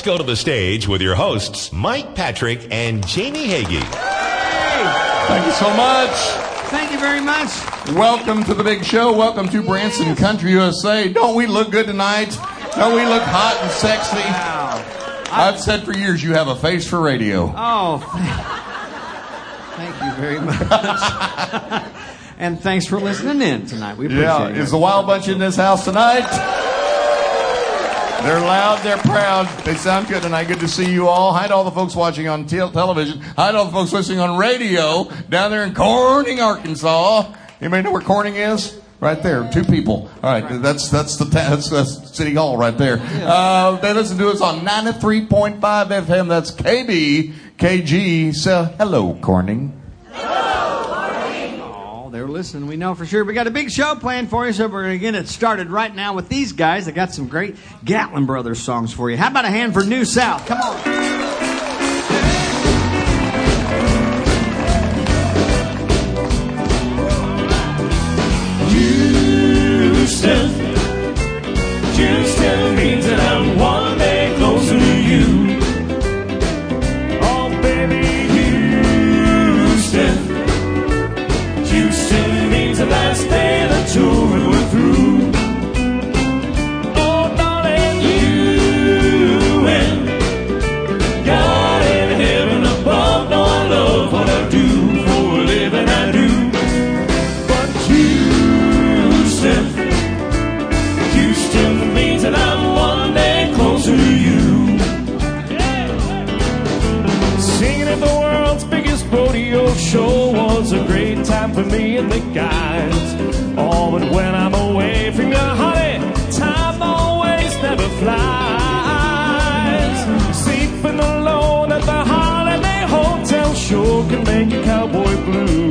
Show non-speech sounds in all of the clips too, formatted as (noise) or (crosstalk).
let's go to the stage with your hosts, Mike Patrick and Jamie Hagee. Thank you so much. Thank you very much. Welcome to the big show. Welcome to Branson Country USA. Don't we look good tonight? Don't we look hot and sexy? Wow. I've said for years you have a face for radio. Oh, thank you very much. (laughs) and thanks for listening in tonight. We appreciate Yeah, it. is the Wild Bunch in this house tonight? They're loud, they're proud, they sound good tonight. Good to see you all. Hi to all the folks watching on te- television. Hi to all the folks listening on radio down there in Corning, Arkansas. Anybody know where Corning is? Right there, two people. All right, that's that's the ta- that's, that's City Hall right there. Uh, they listen to us on 93.5 FM. That's KB KG. So hello, Corning. They're listening. We know for sure. We got a big show planned for you, so we're going to get it started right now with these guys. They got some great Gatlin Brothers songs for you. How about a hand for New South? Come on. Me and the guys. Oh, but when I'm away from you, honey, time always never flies. Sleeping alone at the holiday hotel sure can make you cowboy blue.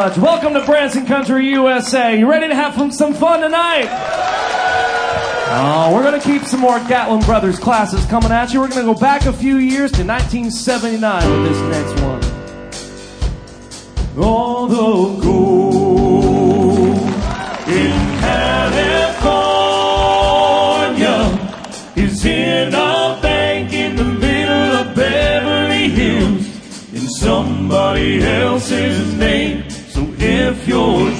Much. Welcome to Branson Country, USA. You ready to have some, fun tonight? Oh, we're going to keep some more Gatlin Brothers classes coming at you. We're going to go back a few years to 1979 with this next one. All the gold in California is in a bank in the middle of Beverly Hills in somebody else's name. So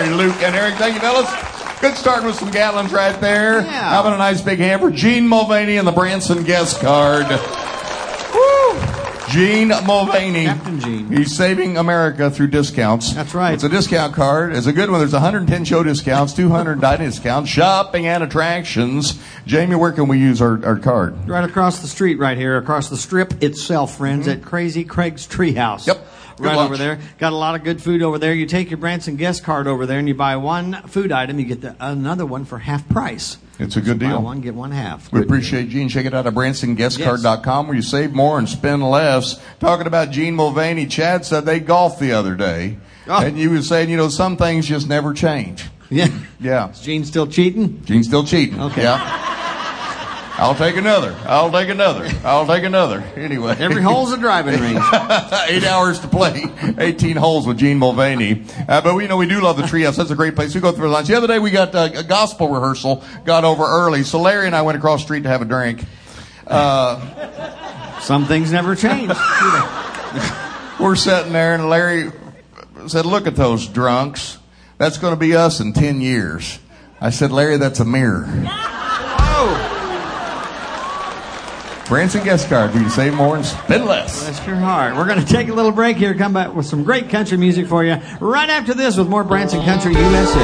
Mark, Mary, Luke, and Eric. Thank you, fellas. Good starting with some Gatlins right there. Yeah. About a nice big hand for Gene Mulvaney and the Branson guest card? Woo! Gene Mulvaney. Captain Gene. He's saving America through discounts. That's right. It's a discount card. It's a good one. There's 110 show discounts, 200 dining discounts, shopping and attractions. Jamie, where can we use our, our card? Right across the street, right here, across the strip itself, friends, at Crazy Craig's Treehouse. Mm-hmm. Yep. Good Right lunch. over there. Got a lot of good food over there. You take your Branson guest card over there and you buy one food item, you get the, another one for half price. It's a good Buy deal. one, get one half. We Good appreciate Gene. Check it out at BransonGuestCard.com where you save more and spend less. Talking about Gene Mulvaney, Chad said they golfed the other day. Oh. And you were saying, you know, some things just never change. Yeah. Yeah. Is Gene still cheating? Gene's still cheating. Okay. Yeah. I'll take another. I'll take another. I'll take another. Anyway. Every hole's a driving (laughs) range. Eight hours to play. 18 holes with Gene Mulvaney. Uh, but we you know we do love the treehouse. That's a great place. We go through lunch. The other day we got uh, a gospel rehearsal. Got over early. So Larry and I went across the street to have a drink. Some things never change. (laughs) We're sitting there, and Larry said, "Look at those drunks. That's going to be us in 10 years." I said, "Larry, that's a mirror." Branson guest card. We can save more and spend less. Bless your heart. We're going to take a little break here, come back with some great country music for you right after this with more Branson Country USA.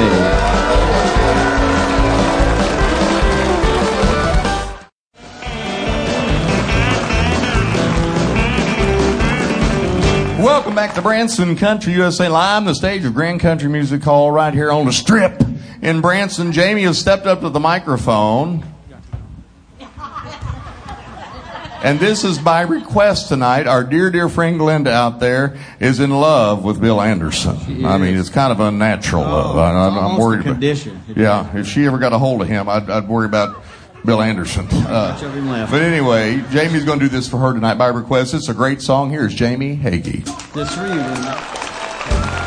Welcome back to Branson Country USA Live, the stage of Grand Country Music Hall right here on the Strip in Branson. Jamie has stepped up to the microphone. And this is by request tonight. Our dear, dear friend Glenda out there is in love with Bill Anderson. I mean, it's kind of unnatural love. I, I'm, I'm worried a about. condition. Yeah, if she ever got a hold of him, I'd, I'd worry about Bill Anderson. Uh, but anyway, Jamie's going to do this for her tonight by request. It's a great song. Here's Jamie Hagee. This for you,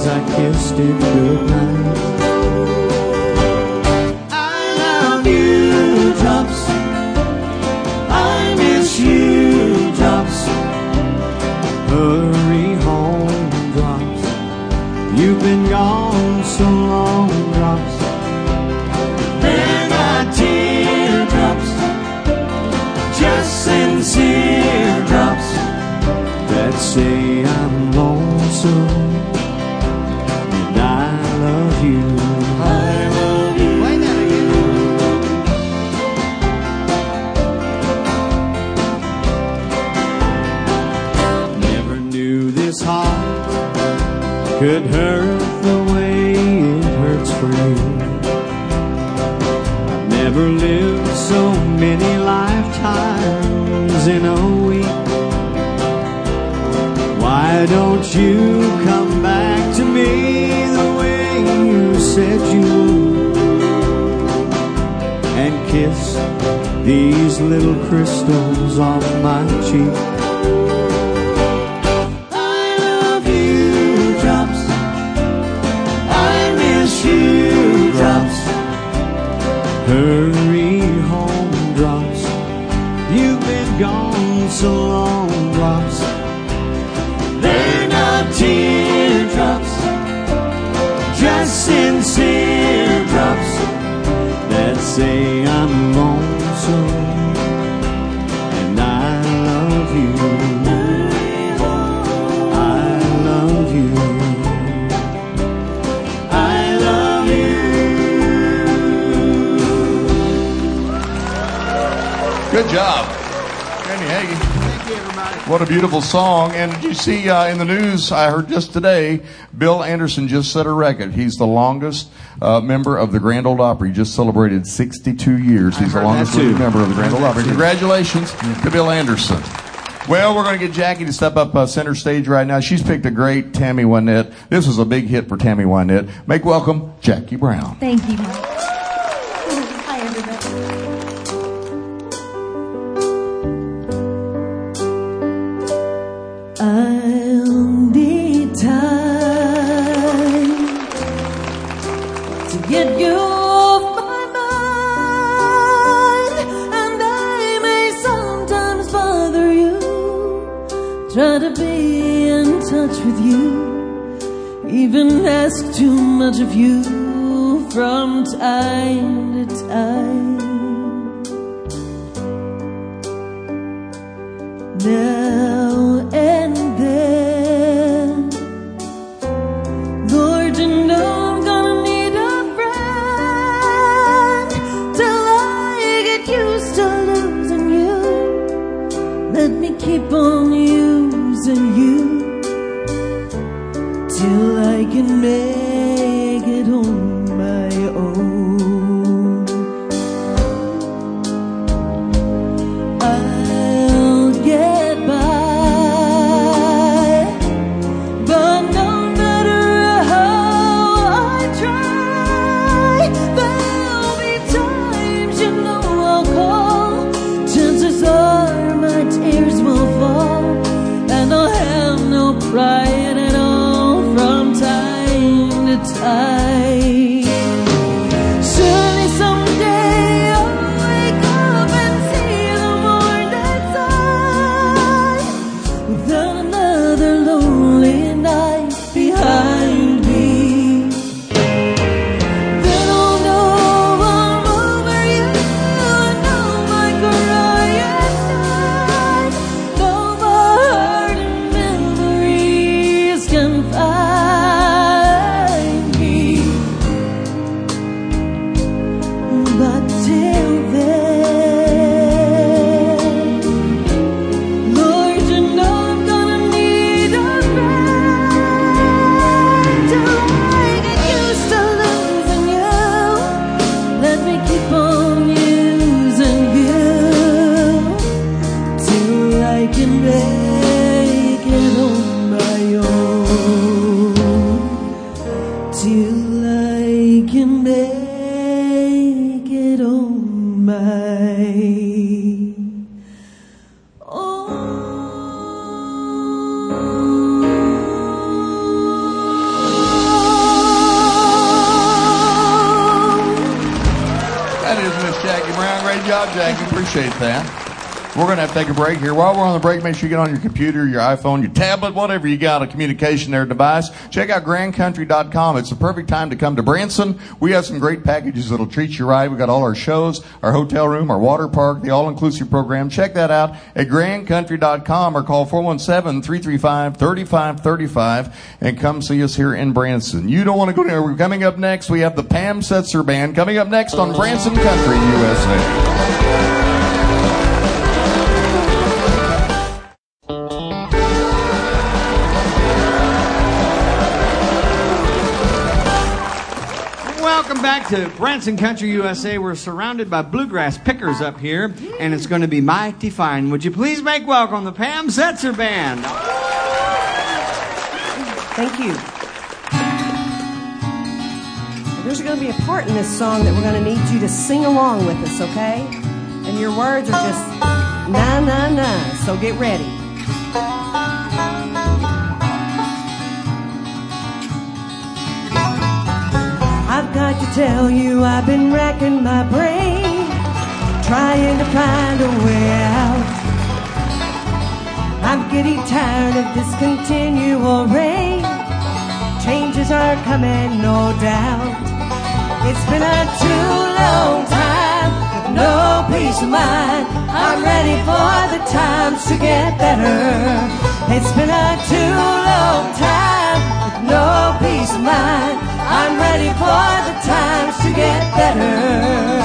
as I kissed it goodnight. Could hurt the way it hurts for you. I've never lived so many lifetimes in a week. Why don't you come back to me the way you said you would? And kiss these little crystals on my cheek. Drops. You. Good job. Randy Hagee. What a beautiful song. And did you see uh, in the news, I heard just today, Bill Anderson just set a record. He's the longest uh, member of the Grand Ole Opry. He just celebrated 62 years. He's the longest that too. living member of the Grand Ole Opry. too. Congratulations to Bill Anderson. Well, we're going to get Jackie to step up uh, center stage right now. She's picked a great Tammy Wynette. This was a big hit for Tammy Wynette. Make welcome Jackie Brown. Thank you, to take a break here. While we're on the break, make sure you get on your computer, your iPhone, your tablet, whatever you got, a communication there device. Check out grandcountry.com. It's the perfect time to come to Branson. We have some great packages that'll treat you right. We've got all our shows, our hotel room, our water park, the all-inclusive program. Check that out at grandcountry.com or call 417-335-3535 and come see us here in Branson. You don't want to go anywhere. We're coming up next. We have the Pam Setser Band coming up next on Branson Country, USA. Welcome back to Branson Country, USA. We're surrounded by bluegrass pickers up here, and it's going to be mighty fine. Would you please make welcome the Pam Setser Band? Thank you. There's going to be a part in this song that we're going to need you to sing along with us, okay? And your words are just na na na. So get ready. I've got to tell you, I've been racking my brain, trying to find a way out. I'm getting tired of this continual rain. Changes are coming, no doubt. It's been a too long time with no peace of mind. I'm ready for the times to get better. It's been a too for the times to get better.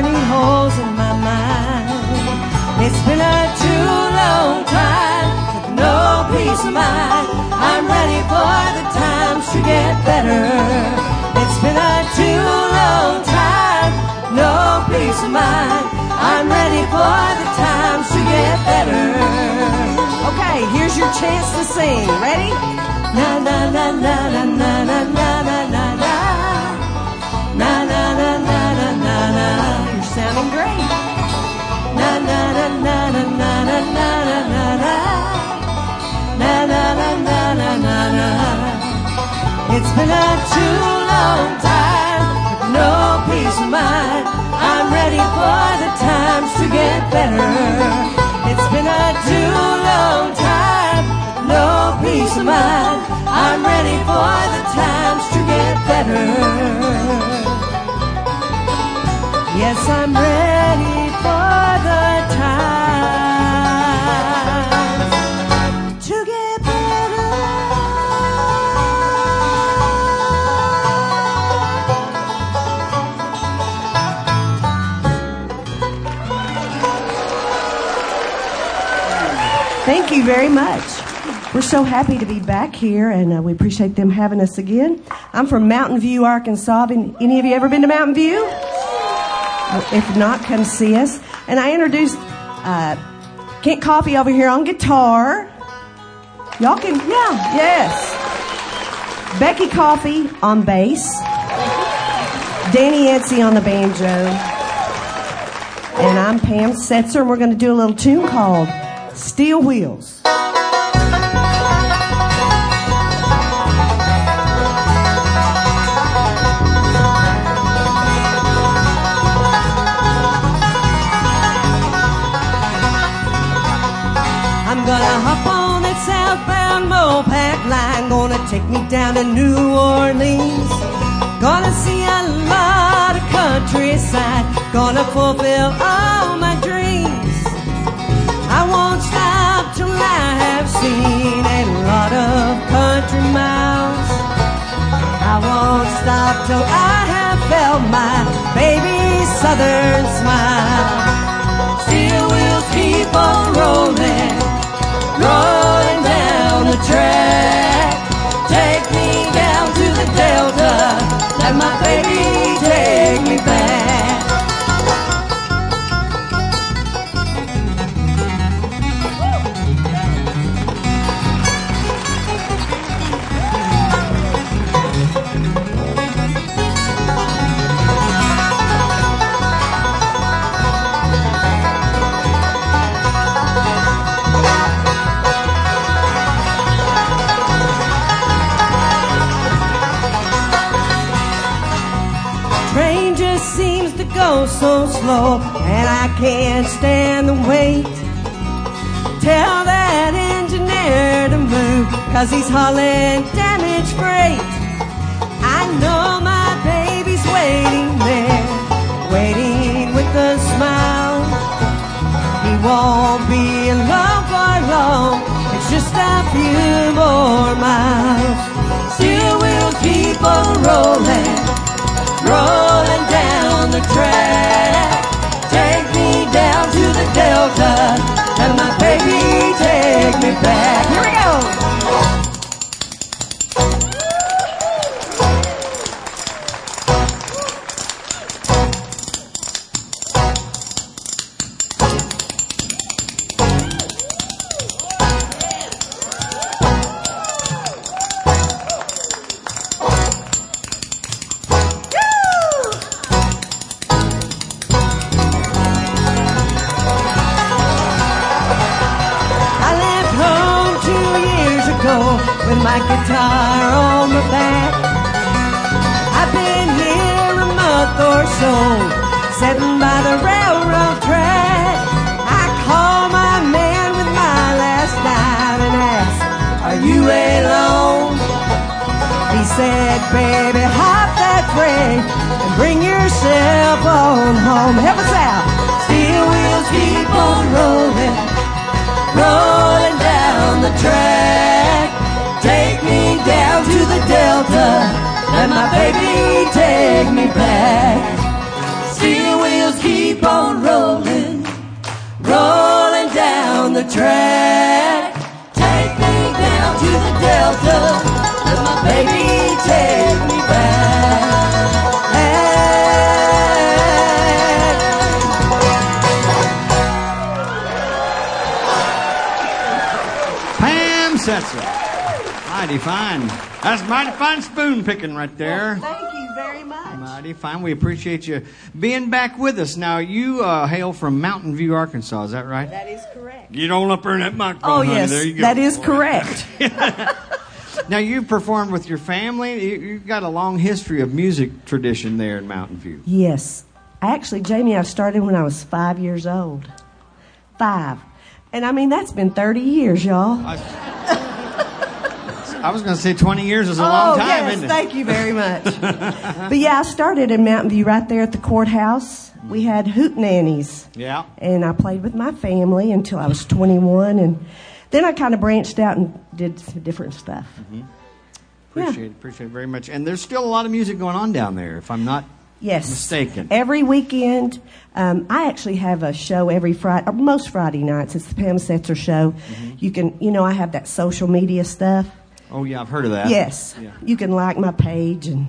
Burning holes in my mind. It's been a too long time with no peace of mind. I'm ready for the times to get better. It's been a too long time, no peace of mind. I'm ready for the times to get better. Okay, here's your chance to sing. Ready? Na na been a too long time with no peace of mind. I'm ready for the times to get better. It's been a too long time with no peace of mind. I'm ready for the times to get better. Yes, I'm ready you very much. We're so happy to be back here, and uh, we appreciate them having us again. I'm from Mountain View, Arkansas. Any of you ever been to Mountain View? If not, come see us. And I introduced uh, Kent Coffee over here on guitar. Y'all can, yeah, yes. Becky Coffee on bass. Danny Yancey on the banjo. And I'm Pam Setser, and we're going to do a little tune called Steel Wheels. I'm gonna hop on that southbound Mopac line, gonna take me down to New Orleans. Gonna see a lot of countryside, gonna fulfill all my dreams. I have seen a lot of country miles. I won't stop till I have felt my baby's southern smile. Keep on rolling, rolling down the track. Take me down to the Delta, let my baby so slow, and I can't stand the wait. Tell that engineer to move, cause he's hauling damaged freight. I know my baby's waiting there, waiting with a smile. He won't be alone for long, it's just a few more miles. Still, we'll keep on rolling rolling down the track. altar. And my baby, take me back. He Baby, hop that freight and bring yourself on home. Help us out. Steel wheels keep on rolling, rolling down the track. Take me down to the Delta. Let my baby take me back. Steel wheels keep on rolling, rolling down the track. Take me down to the Delta. Mighty fine. That's mighty fine spoon picking right there. Thank you very much. Mighty fine. We appreciate you being back with us. Now, you uh, hail from Mountain View, Arkansas. Is that right? That is correct. Get on up there in that microphone, Oh, honey. yes, There you go. that is correct. (laughs) Now, you've performed with your family. You, you've got a long history of music tradition there in Mountain View. Yes. Actually, Jamie, I started when I was five years old. Five. And I mean, that's been 30 years, y'all. I was going to say 20 years is a long oh, time, yes, isn't it? thank you very much. (laughs) but yeah, I started in Mountain View right there at the courthouse. We had hoop nannies. Yeah. And I played with my family until I was 21. And then I kind of branched out and did some different stuff. Appreciate it. Appreciate it very much. And there's still a lot of music going on down there, if I'm not Yes. mistaken. Every weekend. Um, I actually have a show every Friday, or most Friday nights. It's the Pam Setser show. Mm-hmm. You can, you know, I have that social media stuff. Oh, yeah, I've heard of that. Yes. Yeah. You can like my page and,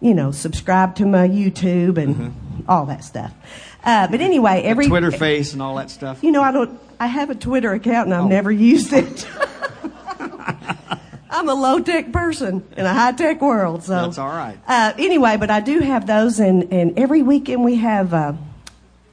you know, subscribe to my YouTube and Mm-hmm. all that stuff. Uh, but anyway, every Twitter face and all that stuff. You know, I don't. I have a Twitter account and I've Oh. never used it. (laughs) I'm a low tech person in a high tech world, so That's all right. Uh, anyway, but I do have those, and and every weekend we have uh,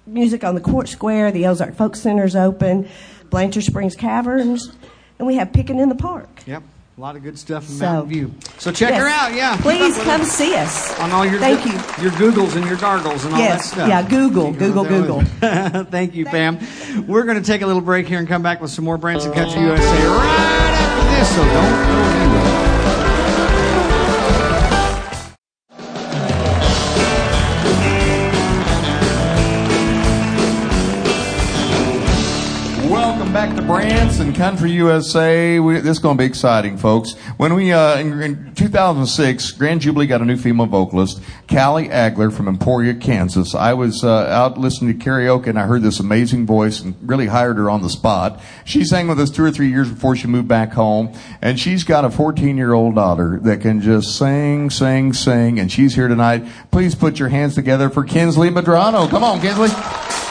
music on the Court Square. The Ozark Folk Center's open, Blanchard Springs Caverns, and we have Picking in the Park. Yep. A lot of good stuff in So- Mountain View. So check her out, yeah. Please come see us. on all your Thank go- you. your Googles and your gargles and all Yes, that stuff. yeah, Google, Google, with- (laughs) Thank you, Pam. We're going to take a little break here and come back with some more Branson Country USA right after this. So don't go to Branson Country USA. We, this is going to be exciting, folks. When we uh, in, in 2006, Grand Jubilee got a new female vocalist, Callie Agler from Emporia, Kansas. I was uh, out listening to karaoke and I heard this amazing voice and really hired her on the spot. She sang with us two or three years before she moved back home, and she's got a 14 year old daughter that can just sing, sing, sing, and she's here tonight. Please put your hands together for Kensley Medrano. Come on, Kensley.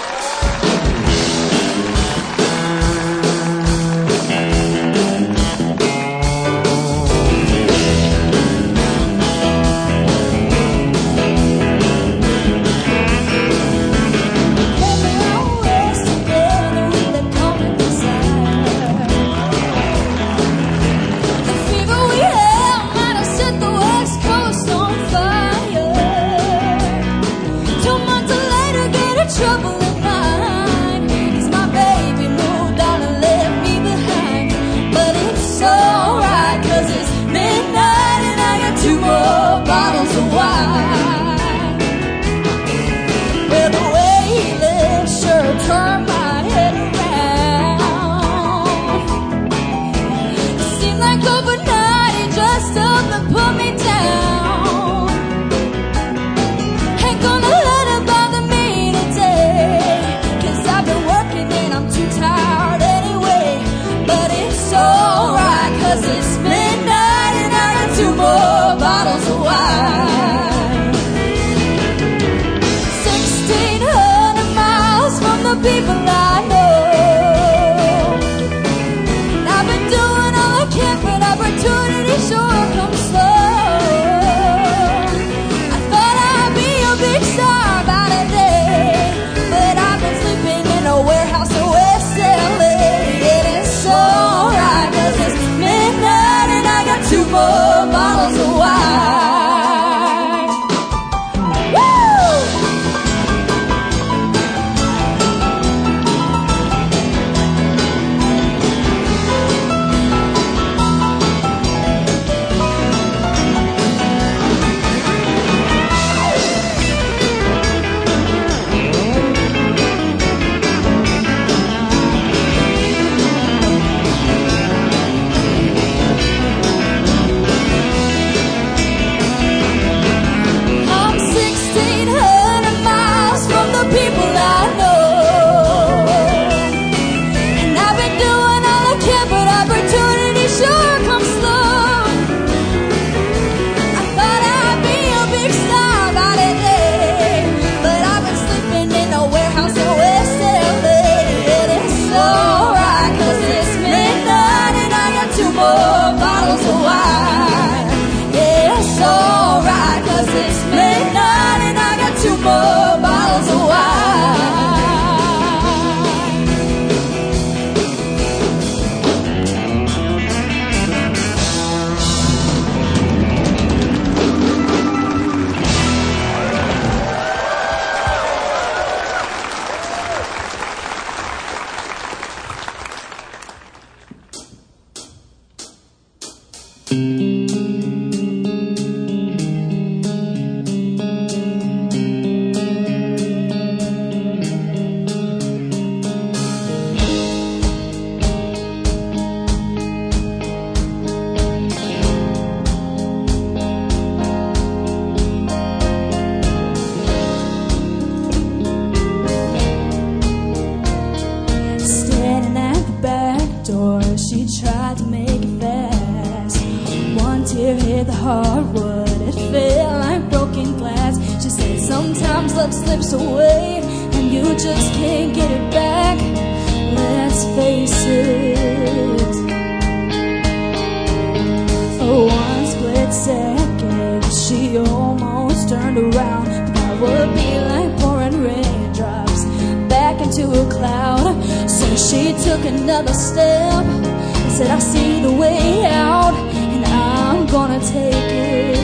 She took another step and said, I see the way out, and I'm gonna take it.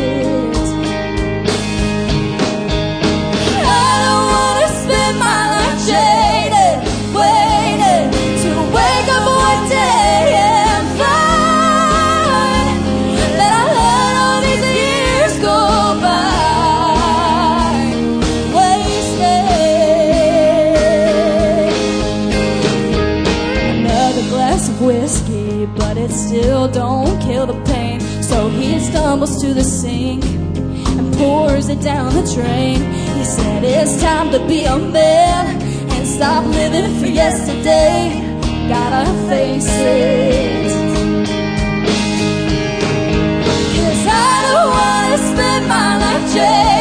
Sink and pours it down the drain. He said, It's time to be a man and stop living for yesterday. Gotta face it. Cause I don't wanna spend my life jaded,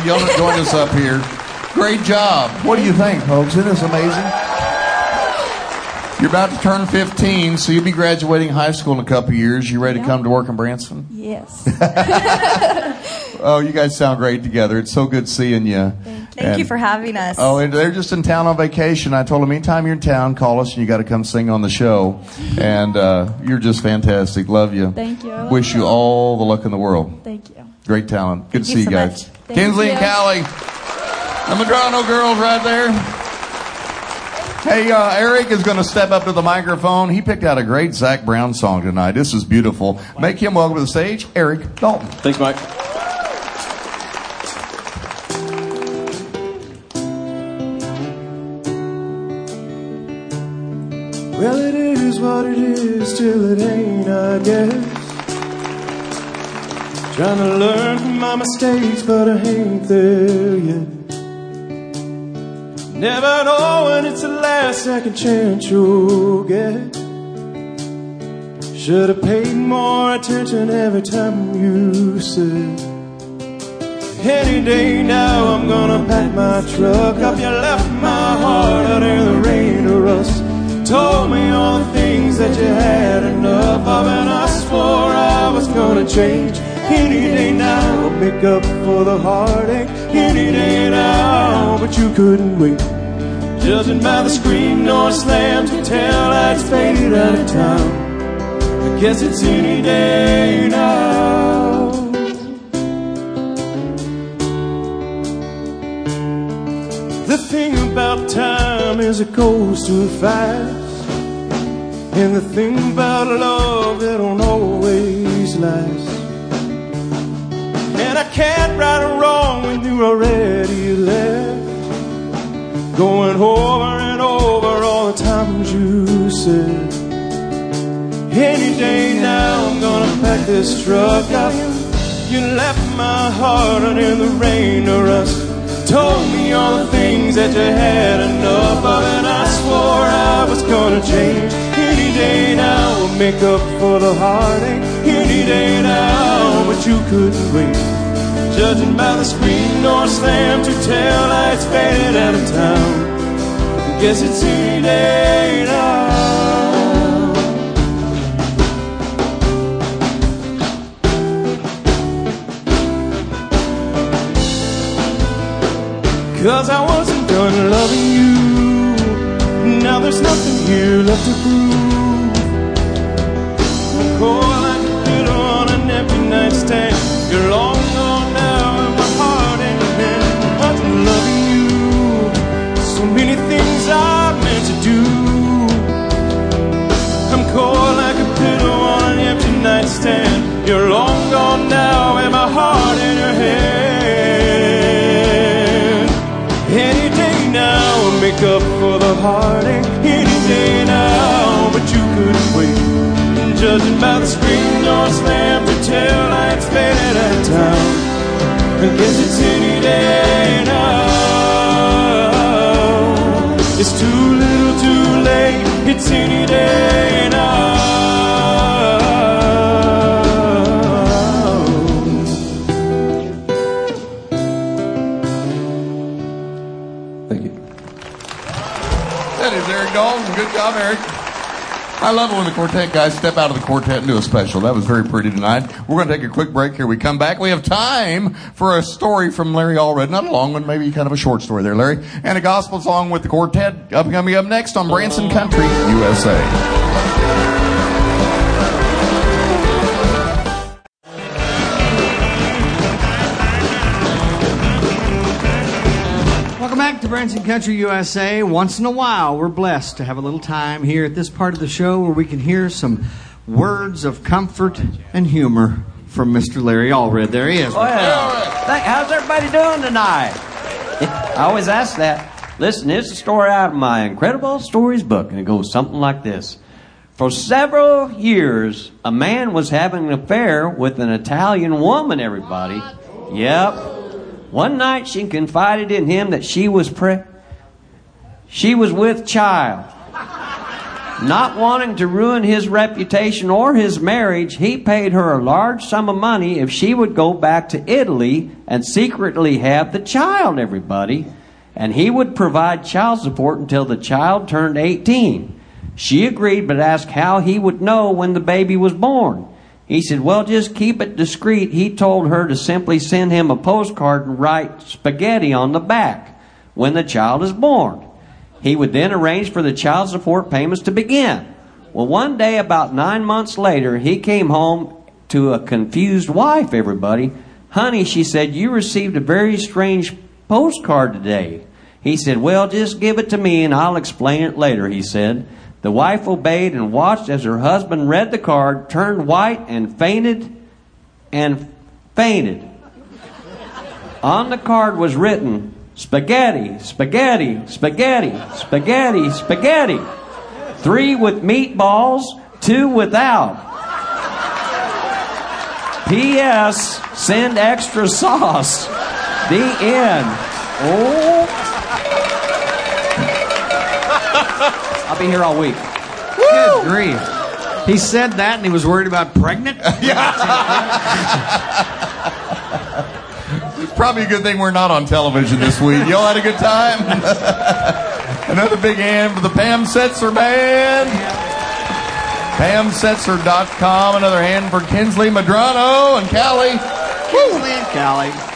run off, Callie. Y'all join us up here. Great job. What do you think, folks? Isn't this amazing? You're about to turn 15, so you'll be graduating high school in a couple years. You ready to come to work in Branson? Yes. (laughs) Oh, you guys sound great together. It's so good seeing you. Thank you for having us. Oh, and they're just in town on vacation. I told them anytime you're in town, call us and you got to come sing on the show. And uh, you're just fantastic. Love you. Thank you. Love Wish you all the luck in the world. Thank you. Great talent. Good to see you you so guys. much. Thank Kensley and you. Callie. The Medrano girls right there. Hey, uh, Eric is going to step up to the microphone. He picked out a great Zac Brown song tonight. This is beautiful. Make him welcome to the stage, Eric Dalton. Thanks, Mike. Well, it is what it is till it ain't, I guess. Trying to learn from my mistakes, but I ain't there yet. Never know when it's the last second chance you'll get. Should have paid more attention every time you said. Any day now I'm gonna pack my truck up. You left my heart out in the rain or rust. Told me all the things that you had enough of, and I swore I was gonna change. Any day now I'll make up for the heartache. Any day now, but you couldn't wait. Judging by the scream nor slam to tell I'd faded out of town. I guess it's any day now. The thing about time is it goes too fast. And the thing about love, it don't always last. Can't right or wrong when you're already left. Going over and over all the times you said. Any day now I'm gonna pack this truck up. You left my heart in the rain or rust. Told me all the things that you had enough of, and I swore I was gonna change. Any day now will make up for the heartache. Any day now, but you couldn't wait. Judging by the screen door slam to tell lights faded out of town. I guess it's now. Cause I wasn't done loving you. Now there's nothing here left to prove. I'm cold like a on an empty nightstand. You're long cold like a fiddle on an empty nightstand. You're long gone now, and my heart in your hand. Any day now, I'll make up for the heartache. Any day now, but you couldn't wait. Judging by the screen door slam to tail lights faded out town. I guess it's any day now. It's too little, too late. It's any day Eric. I love it when the quartet guys step out of the quartet and do a special. That was very pretty tonight. We're going to take a quick break here. We come back. We have time for a story from Larry Allred. Not a long one, maybe kind of a short story there, Larry. And a gospel song with the quartet up coming up next on Branson Country, USA. To Branson Country USA. Once in a while, we're blessed to have a little time here at this part of the show where we can hear some words of comfort and humor from Mr. Larry Allred. There he is. Well, how's everybody doing tonight? (laughs) I always ask that. Listen, here's a story out of my Incredible Stories book, and it goes something like this. For several years, a man was having an affair with an Italian woman, everybody. Yep. One night she confided in him that she was pre- she was with child. Not wanting to ruin his reputation or his marriage, he paid her a large sum of money if she would go back to Italy and secretly have the child, everybody. And he would provide child support until the child turned 18. She agreed, but asked how he would know when the baby was born. He said, Well, just keep it discreet. He told her to simply send him a postcard and write spaghetti on the back when the child is born. He would then arrange for the child support payments to begin. Well, one day, about nine months later, he came home to a confused wife, everybody. Honey, she said, you received a very strange postcard today. He said, Well, just give it to me and I'll explain it later, he said. The wife obeyed and watched as her husband read the card, turned white, and fainted and fainted. On the card was written spaghetti, spaghetti, spaghetti, spaghetti, spaghetti. Three with meatballs, two without. P.S. Send extra sauce. The end. Oh. I'll be here all week. Good grief. He said that and he was worried about pregnant? (laughs) It's probably a good thing we're not on television this week. Y'all had a good time? (laughs) Another big hand for the Pam Setser Band. PamSetser.com. Another hand for Kensley Medrano and Callie. Kensley and Callie.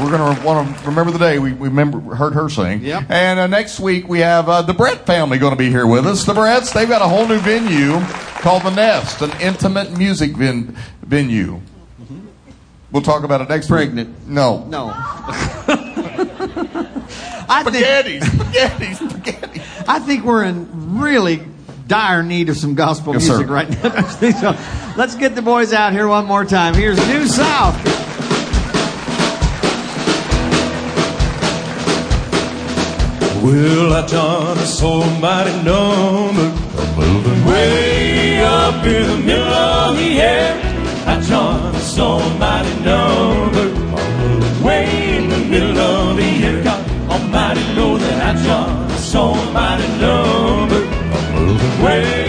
We're going to want to remember the day we, we remember, heard her sing. Yep. And uh, next week we have uh, the Brett family going to be here with us. The Bretts, they've got a whole new venue called The Nest, an intimate music ven- venue. We'll talk about it next Pregnant. week. No. No. (laughs) I think, Spaghetti, spaghetti, spaghetti. I think we're in really dire need of some gospel Yes, music sir. right now. (laughs) so let's get the boys out here one more time. Here's New South. Well, I John is so mighty number. moving way up in the middle of the air. I John is so mighty number. Way in the middle of the air. God Almighty know that I John is so mighty number. Way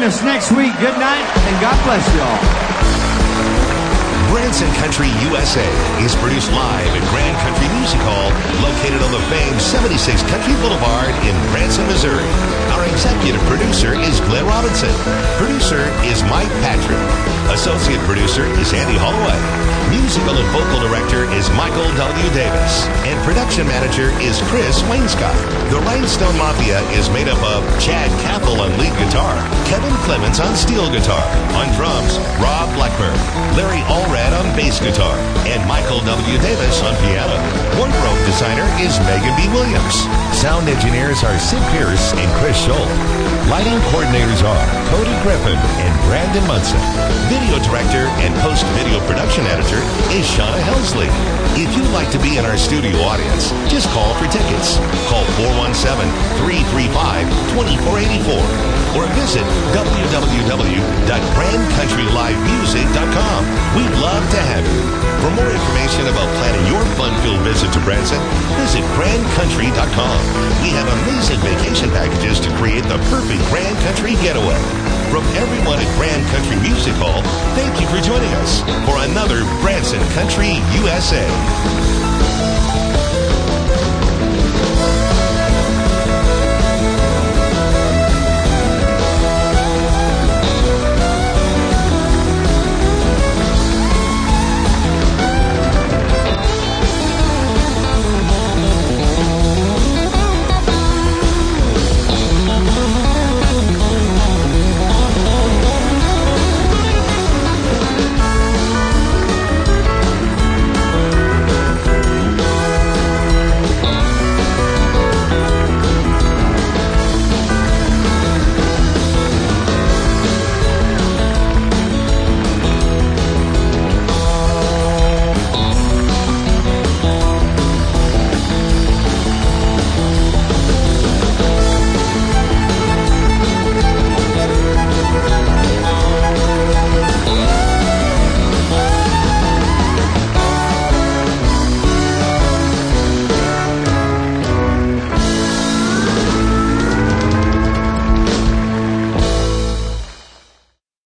Join us next week. Good night, and God bless you all. Branson Country USA is produced live at Grand Country Music Hall, located on the famed 76 Country Boulevard in Branson, Missouri. Our executive producer is Glenn Robinson. Producer is Mike Patrick. Associate producer is Andy Holloway. Musical and vocal director is Michael W. Davis. And production manager is Chris Wainscott. The Rhinestone Mafia is made up of Chad Cathell on lead guitar, Kevin Clements on steel guitar, on drums, Rob Blackburn, Larry Allred on bass guitar, and Michael W. Davis on piano. Wardrobe designer is Megan B. Williams. Sound engineers are Sid Pierce and Chris Scholl. Lighting coordinators are Cody Griffin and Brandon Munson. Video director and post-video production editor is Shauna Helsley. If you'd like to be in our studio audience, just call for tickets. Call 417-335-2484 or visit www.grandcountrylivemusic.com. We'd love to have you. For more information about planning your fun-filled visit to Branson, visit grandcountry.com. We have amazing vacation packages to create the perfect Grand Country getaway. From everyone at Grand Country Music Hall, thank you for joining us for another Branson Country USA.